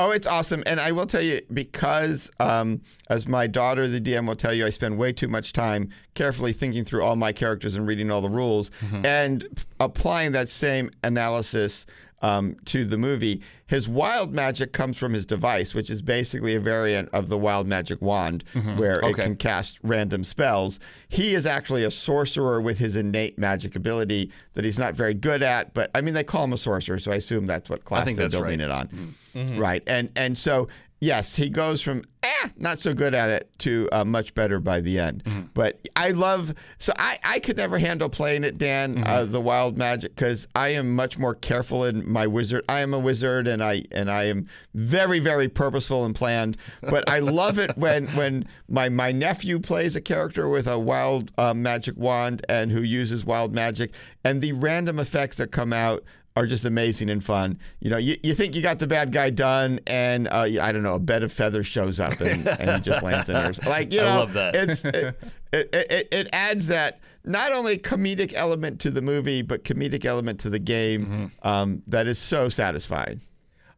Oh, it's awesome. And I will tell you, because um, as my daughter, the DM, will tell you, I spend way too much time carefully thinking through all my characters and reading all the rules mm-hmm. and applying that same analysis um, to the movie. His wild magic comes from his device, which is basically a variant of the wild magic wand, mm-hmm. where okay. it can cast random spells. He is actually a sorcerer with his innate magic ability that he's not very good at. But I mean, they call him a sorcerer, so I assume that's what class they're building right. it on. Mm-hmm. Right, and and so yes, he goes from eh, not so good at it to uh, much better by the end. Mm-hmm. But I love, so I, I could never handle playing it, Dan, mm-hmm. uh, the wild magic, because I am much more careful in my wizard. I am a wizard and I and I am very, very purposeful and planned. But I love it when when my, my nephew plays a character with a wild uh, magic wand and who uses wild magic and the random effects that come out are just amazing and fun. You know, you, you think you got the bad guy done, and uh, I don't know, a bed of feathers shows up and, and he just lands in yours. Like you know, I love that. It's it, it, it, it, adds that not only comedic element to the movie, but comedic element to the game mm-hmm. um, that is so satisfying.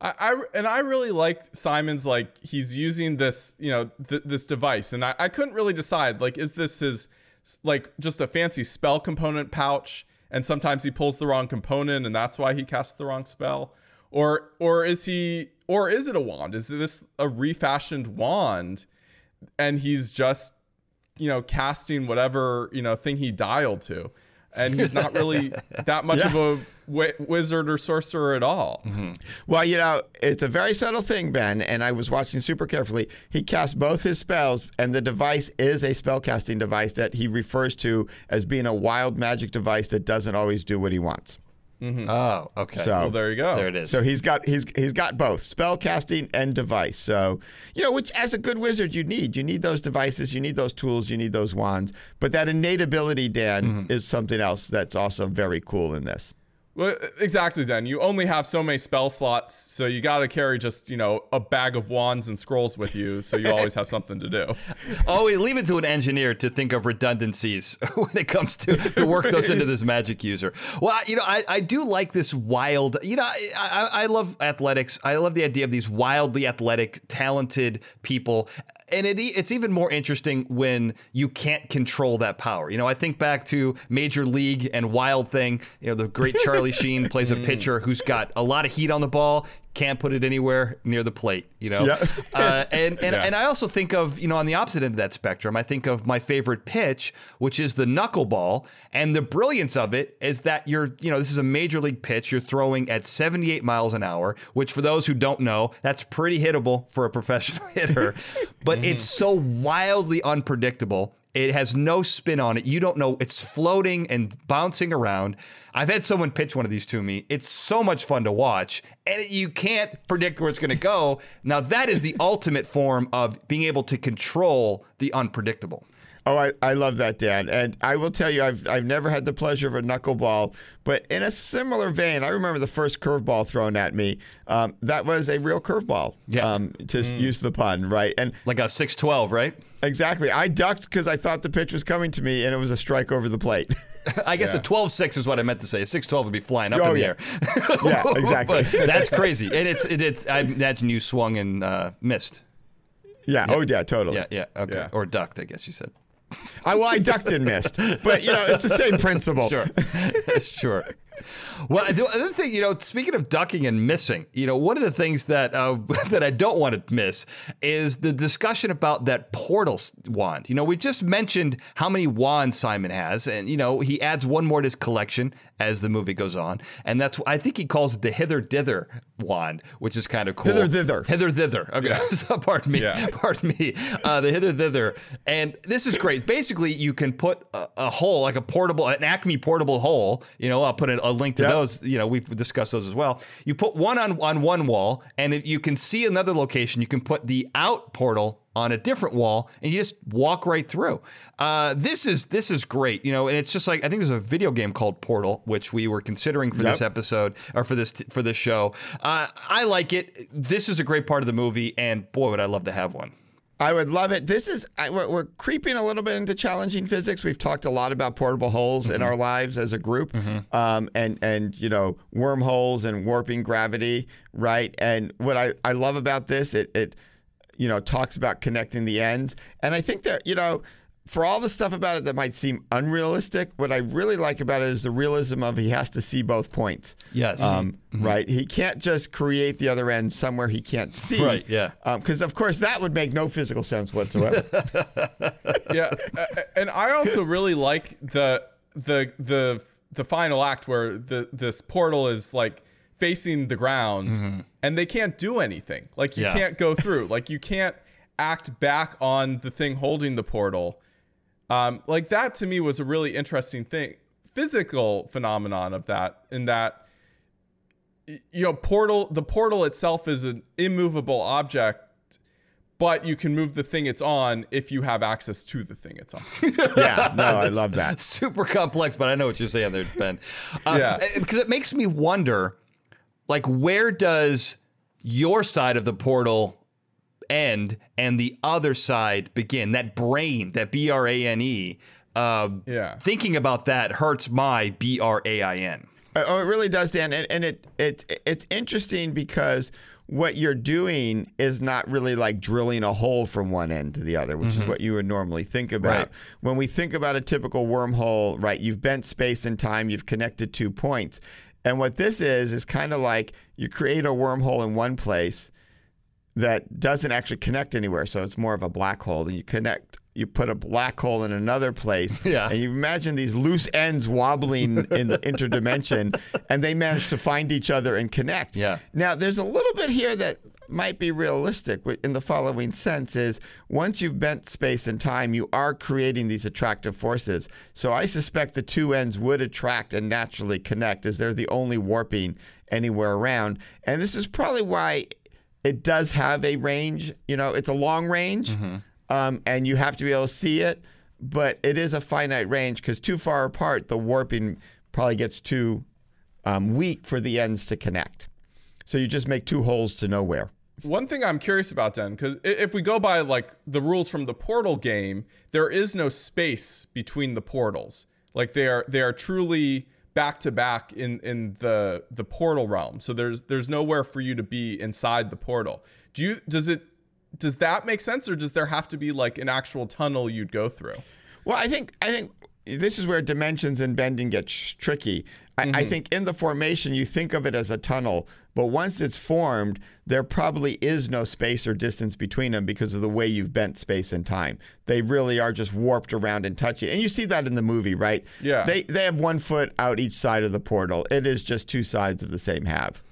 I, I, and I really like Simon's like he's using this you know th- this device, and I, I couldn't really decide like is this his like just a fancy spell component pouch and sometimes he pulls the wrong component and that's why he casts the wrong spell. Or or is he or is it a wand? Is this a refashioned wand and he's just you know casting whatever you know thing he dialed to? And he's not really that much yeah. of a w- wizard or sorcerer at all. Mm-hmm. Well, you know, it's a very subtle thing, Ben, and I was watching super carefully. He casts both his spells, and the device is a spellcasting device that he refers to as being a wild magic device that doesn't always do what he wants. Mm-hmm. Oh, okay. So well, there you go. There it is. So he's got he's he's got both spell casting and device. So you know, which as a good wizard you need. You need those devices. You need those tools. You need those wands. But that innate ability, Dan, mm-hmm. is something else that's also very cool in this. Well, exactly, then. You only have so many spell slots, so you got to carry just, you know, a bag of wands and scrolls with you, so you always have something to do. Always leave it to an engineer to think of redundancies when it comes to, to work those into this magic user. Well, you know, I, I do like this wild, you know, I, I, I love athletics. I love the idea of these wildly athletic, talented people and it, it's even more interesting when you can't control that power. You know, I think back to Major League and Wild Thing. You know, the great Charlie Sheen plays a mm. pitcher who's got a lot of heat on the ball can't put it anywhere near the plate, you know? Yeah. uh, and and, yeah. and I also think of, you know, on the opposite end of that spectrum, I think of my favorite pitch, which is the knuckleball. And the brilliance of it is that you're, you know, this is a major league pitch. You're throwing at 78 miles an hour, which for those who don't know, that's pretty hittable for a professional hitter. but mm-hmm. it's so wildly unpredictable it has no spin on it. You don't know. It's floating and bouncing around. I've had someone pitch one of these to me. It's so much fun to watch, and you can't predict where it's going to go. Now, that is the ultimate form of being able to control the unpredictable. Oh, I, I love that, Dan. And I will tell you, I've, I've never had the pleasure of a knuckleball, but in a similar vein, I remember the first curveball thrown at me. Um, that was a real curveball, yeah. um, to mm. use the pun, right? And Like a 612, right? Exactly. I ducked because I thought the pitch was coming to me, and it was a strike over the plate. I guess yeah. a 12 6 is what I meant to say. A 6 12 would be flying up oh, in the yeah. air. yeah, exactly. that's crazy. And it's, it, it's, I imagine you swung and uh, missed. Yeah. yeah. Oh, yeah, totally. Yeah, yeah. Okay. Or ducked, I guess you said. I, well, I ducked and missed, but you know, it's the same principle. Sure, sure. Well, the other thing, you know, speaking of ducking and missing, you know, one of the things that uh, that I don't want to miss is the discussion about that portal wand. You know, we just mentioned how many wands Simon has, and you know, he adds one more to his collection as the movie goes on, and that's I think he calls it the hither dither wand, which is kind of cool. Hither thither. Hither thither. Okay, Yeah. so pardon me. Yeah. Pardon me. Uh, the hither thither, and this is great. Basically, you can put a, a hole like a portable, an Acme portable hole. You know, I'll put a, a link to Yep. those. You know, we've discussed those as well. You put one on on one wall, and if you can see another location, you can put the out portal on a different wall and you just walk right through. Uh, this is this is great, you know, and it's just like I think there's a video game called Portal, which we were considering for this episode or for this for this show. Uh, I like it. This is a great part of the movie, and boy, would I love to have one. I would love it. This is I, we're, we're creeping a little bit into challenging physics. We've talked a lot about portable holes in our lives as a group, um, and and you know wormholes and warping gravity, right? And what I, I love about this, it it you know talks about connecting the ends, and I think that you know. For all the stuff about it that might seem unrealistic, what I really like about it is the realism of he has to see both points. Yes. Um, Right. He can't just create the other end somewhere he can't see. Right, yeah. Because, of course, that would make no physical sense whatsoever. yeah, uh, and I also really like the the the the final act where the this portal is like facing the ground and they can't do anything. Like you Mm-hmm. Yeah. can't go through. like you can't act back on the thing holding the portal. Um, like that to me was a really interesting thing, physical phenomenon of that. In that, you know, portal the portal itself is an immovable object, but you can move the thing it's on if you have access to the thing it's on. yeah. No, I love that. super complex, but I know what you're saying there, Ben. Uh, Yeah. Because it makes me wonder, like, where does your side of the portal end and the other side begin? That brane, that B R A N E. Uh, Yeah. Thinking about that hurts my B R A I N. Oh, it really does, Dan. And, and it, it it's interesting because what you're doing is not really like drilling a hole from one end to the other, which is what you would normally think about. Right. When we think about a typical wormhole, right, you've bent space and time, you've connected two points. And what this is, is kind of like you create a wormhole in one place that doesn't actually connect anywhere. So it's more of a black hole. Then you connect, you put a black hole in another place. Yeah. And you imagine these loose ends wobbling in the interdimension, and they manage to find each other and connect. Yeah. Now, there's a little bit here that might be realistic in the following sense is once you've bent space and time you are creating these attractive forces so i suspect the two ends would attract and naturally connect as they're the only warping anywhere around and this is probably why it does have a range you know it's a long range um, and you have to be able to see it but it is a finite range because too far apart the warping probably gets too um, weak for the ends to connect so you just make two holes to nowhere. One thing I'm curious about, Den, because if we go by like the rules from the Portal game, there is no space between the portals. Like they are they are truly back to back in in the the portal realm. So there's there's nowhere for you to be inside the portal. Do you does it does that make sense, or does there have to be like an actual tunnel you'd go through? Well, I think I think this is where dimensions and bending get sh- tricky. I, I mm-hmm. think in the formation you think of it as a tunnel, but once it's formed, there probably is no space or distance between them because of the way you've bent space and time. They really are just warped around and touching, and you see that in the movie, right? Yeah. They they have one foot out each side of the portal. It is just two sides of the same half,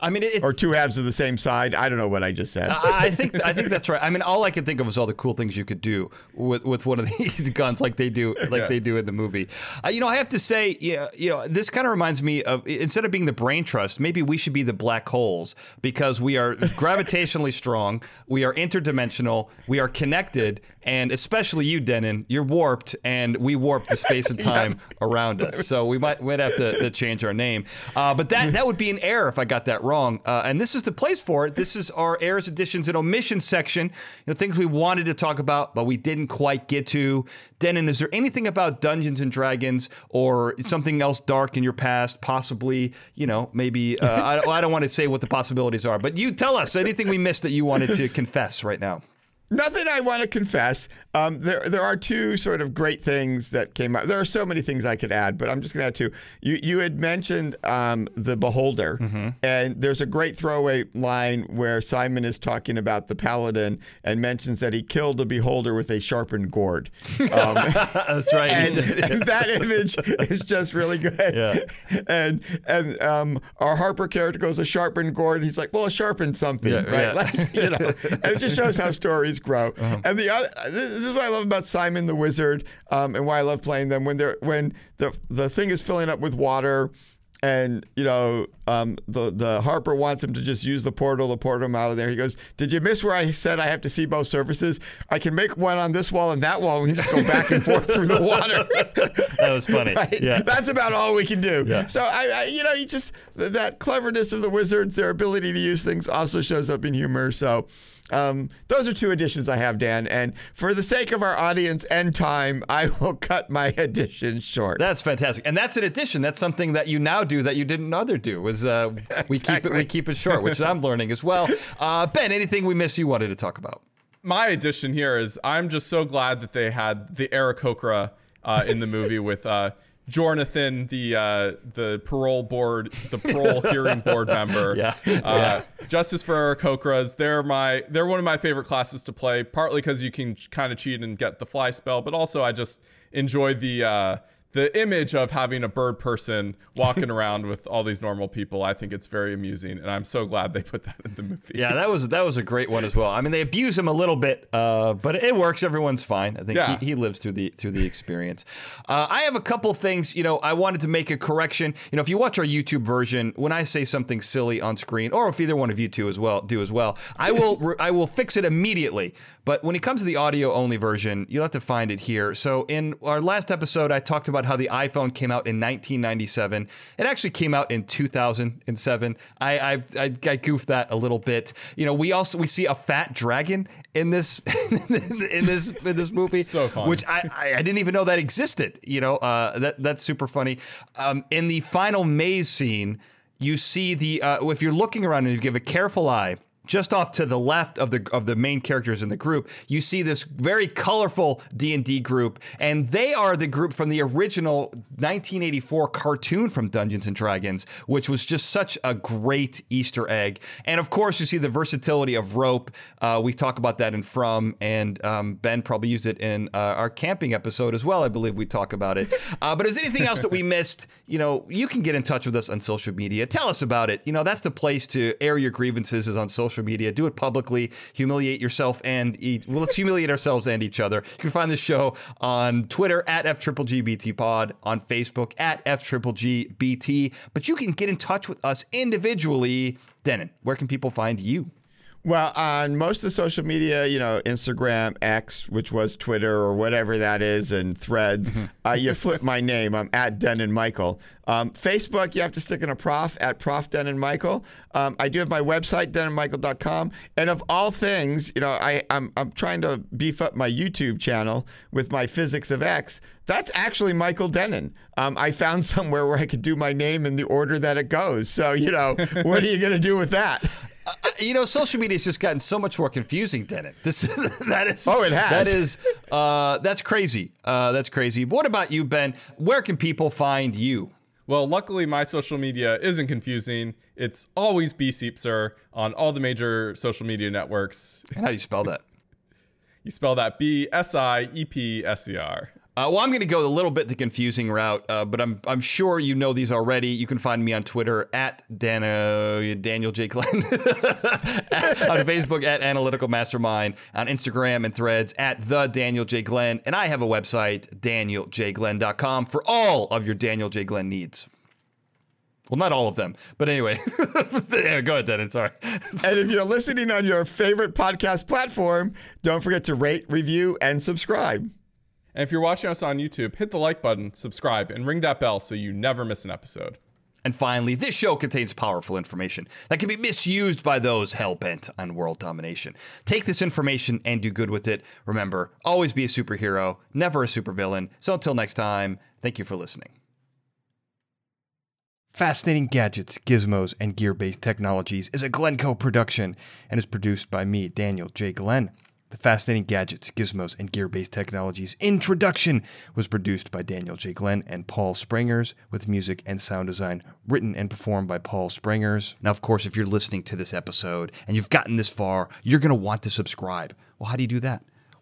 I mean, it's, or two halves of the same side. I don't know what I just said. I I think I think that's right. I mean, all I could think of was all the cool things you could do with, with one of these guns, like they do, like Yeah. they do in the movie. Uh, you know, I have to say, yeah, you know, this kind of reminds me of instead of being the brain trust, maybe we should be the black holes because we are gravitationally strong, we are interdimensional, we are connected, and especially you, Dennin, you're warped, and we warp the space and time around us. So we might might have to, to change our name. Uh, but that that would be an error if I got that wrong. Uh, and this is the place for it. This is our errors, additions, and omissions section. You know, things we wanted to talk about, but we didn't quite get to. Dennin, is there anything about Dungeons and Dragons or something else dark in your past? Possibly, you know, maybe. Uh, I, I don't want to say what the possibilities are, but you tell us anything we missed that you wanted to confess right now. Nothing I want to confess. Um, there, there are two sort of great things that came up. There are so many things I could add, but I'm just going to add two. You, you had mentioned um, the Beholder, Mm-hmm. and there's a great throwaway line where Simon is talking about the Paladin and mentions that he killed a Beholder with a sharpened gourd. Um, That's right. and, and that image is just really good. Yeah. And and um, our Harper character goes a sharpened gourd. He's like, well, a sharpened something, Yeah, right? yeah. Like you know, and it just shows how stories grow. Uh-huh. And the other, this is what I love about Simon the Wizard, um, and why I love playing them when they're when the the thing is filling up with water. And you know, um, the the Harper wants him to just use the portal to port him out of there. He goes, "Did you miss where I said I have to see both surfaces? I can make one on this wall and that wall, and just go back and forth through the water." that was funny. Right? Yeah. That's about all we can do. Yeah. So I, I, you know, you just that cleverness of the wizards, their ability to use things, also shows up in humor. So. Um, those are two additions I have, Dan. And for the sake of our audience and time, I will cut my addition short. That's fantastic, and that's an addition. That's something that you now do that you didn't other do. Was uh, we keep it we keep it short, which I'm learning as well. Uh, ben, anything we missed you wanted to talk about? my addition here is I'm just so glad that they had the Aarakocra uh, in the movie with uh, Jonathan, the uh, the parole board, the parole hearing board member. Yeah. Uh, Justice for Aarakocras. They're my they're one of my favorite classes to play. Partly because you can kind of cheat and get the fly spell, but also I just enjoy the. Uh, the image of having a bird person walking around with all these normal people, I think it's very amusing, and I'm so glad they put that in the movie. Yeah, that was that was a great one as well. I mean, they abuse him a little bit, uh, but it works. Everyone's fine. I think Yeah. he, he lives through the through the experience. Uh, I have a couple things. You know, I wanted to make a correction. You know, if you watch our YouTube version, when I say something silly on screen, or if either one of you two as well do as well, I will I will fix it immediately. But when it comes to the audio only version, you'll have to find it here. So in our last episode, I talked about how the iPhone came out in 1997. It actually came out in 2007. I I, I, I goofed that a little bit. You know, we also we see a fat dragon in this in this in this movie, So fun. which I, I I didn't even know that existed. You know, uh, that that's super funny. Um, in the final maze scene, you see the uh, if you're looking around and you give a careful eye. Just off to the left of the of the main characters in the group, you see this very colorful D and D group, and they are the group from the original 1984 cartoon from Dungeons and Dragons, which was just such a great Easter egg. And of course, you see the versatility of rope. Uh, we talk about that in From, and um, Ben probably used it in uh, our camping episode as well. I believe we talk about it. Uh, but is anything else that we missed? You know, you can get in touch with us on social media. Tell us about it. You know, that's the place to air your grievances is on social media. Do it publicly. Humiliate yourself and each. Well, let's humiliate ourselves and each other. You can find the show on Twitter at F Pod, on Facebook at F Triple GBT. But you can get in touch with us individually. Dennin, where can people find you? Well, on most of the social media, you know, Instagram, X, which was Twitter or whatever that is, and Threads, uh, you flip my name. I'm at Dennin Michael. Um, Facebook, you have to stick in a prof at Prof Dennin Michael. Um, I do have my website, denninmichael.com. And of all things, you know, I, I'm, I'm trying to beef up my YouTube channel with my Physics of X. That's actually Michael Dennin. Um, I found somewhere where I could do my name in the order that it goes. So, you know, what are you going to do with that? you know, social media has just gotten so much more confusing, Dennin. This that is Oh, it has. That is uh, that's crazy. Uh, that's crazy. But what about you, Ben? Where can people find you? Well, luckily, my social media isn't confusing. It's always bsiepser on all the major social media networks. And how do you spell that? You spell that B S I E P S E R. Uh, well, I'm going to go a little bit the confusing route, uh, but I'm I'm sure you know these already. You can find me on Twitter at Dan, uh, Daniel J. Glenn, on Facebook at Analytical Mastermind, on Instagram and Threads at the Daniel J. Glenn, and I have a website danieljglenn.com for all of your Daniel J. Glenn needs. Well, not all of them, but anyway. yeah, go ahead, Dan. Sorry. And if you're listening on your favorite podcast platform, don't forget to rate, review, and subscribe. And if you're watching us on YouTube, hit the like button, subscribe, and ring that bell so you never miss an episode. And finally, this show contains powerful information that can be misused by those hell bent on world domination. Take this information and do good with it. Remember, always be a superhero, never a supervillain. So until next time, thank you for listening. Fascinating Gadgets, Gizmos, and Gear Based Technologies is a Glencoe production and is produced by me, Daniel J. Glenn. Fascinating Gadgets, Gizmos, and Gear Based Technologies introduction was produced by Daniel J. Glenn and Paul Springers, with music and sound design written and performed by Paul Springers. Now, of course, if you're listening to this episode and you've gotten this far, you're going to want to subscribe. Well, how do you do that?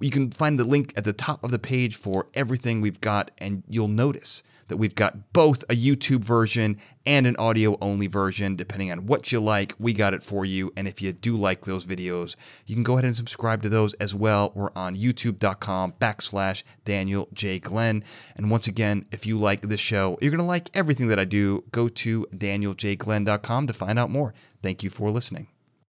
You can find the link at the top of the page for everything we've got, and you'll notice that we've got both a YouTube version and an audio only version, depending on what you like. We got it for you. And if you do like those videos, you can go ahead and subscribe to those as well. We're on youtube.com backslash Daniel J. Glenn. And once again, if you like this show, you're going to like everything that I do. Go to danieljglenn.com to find out more. Thank you for listening.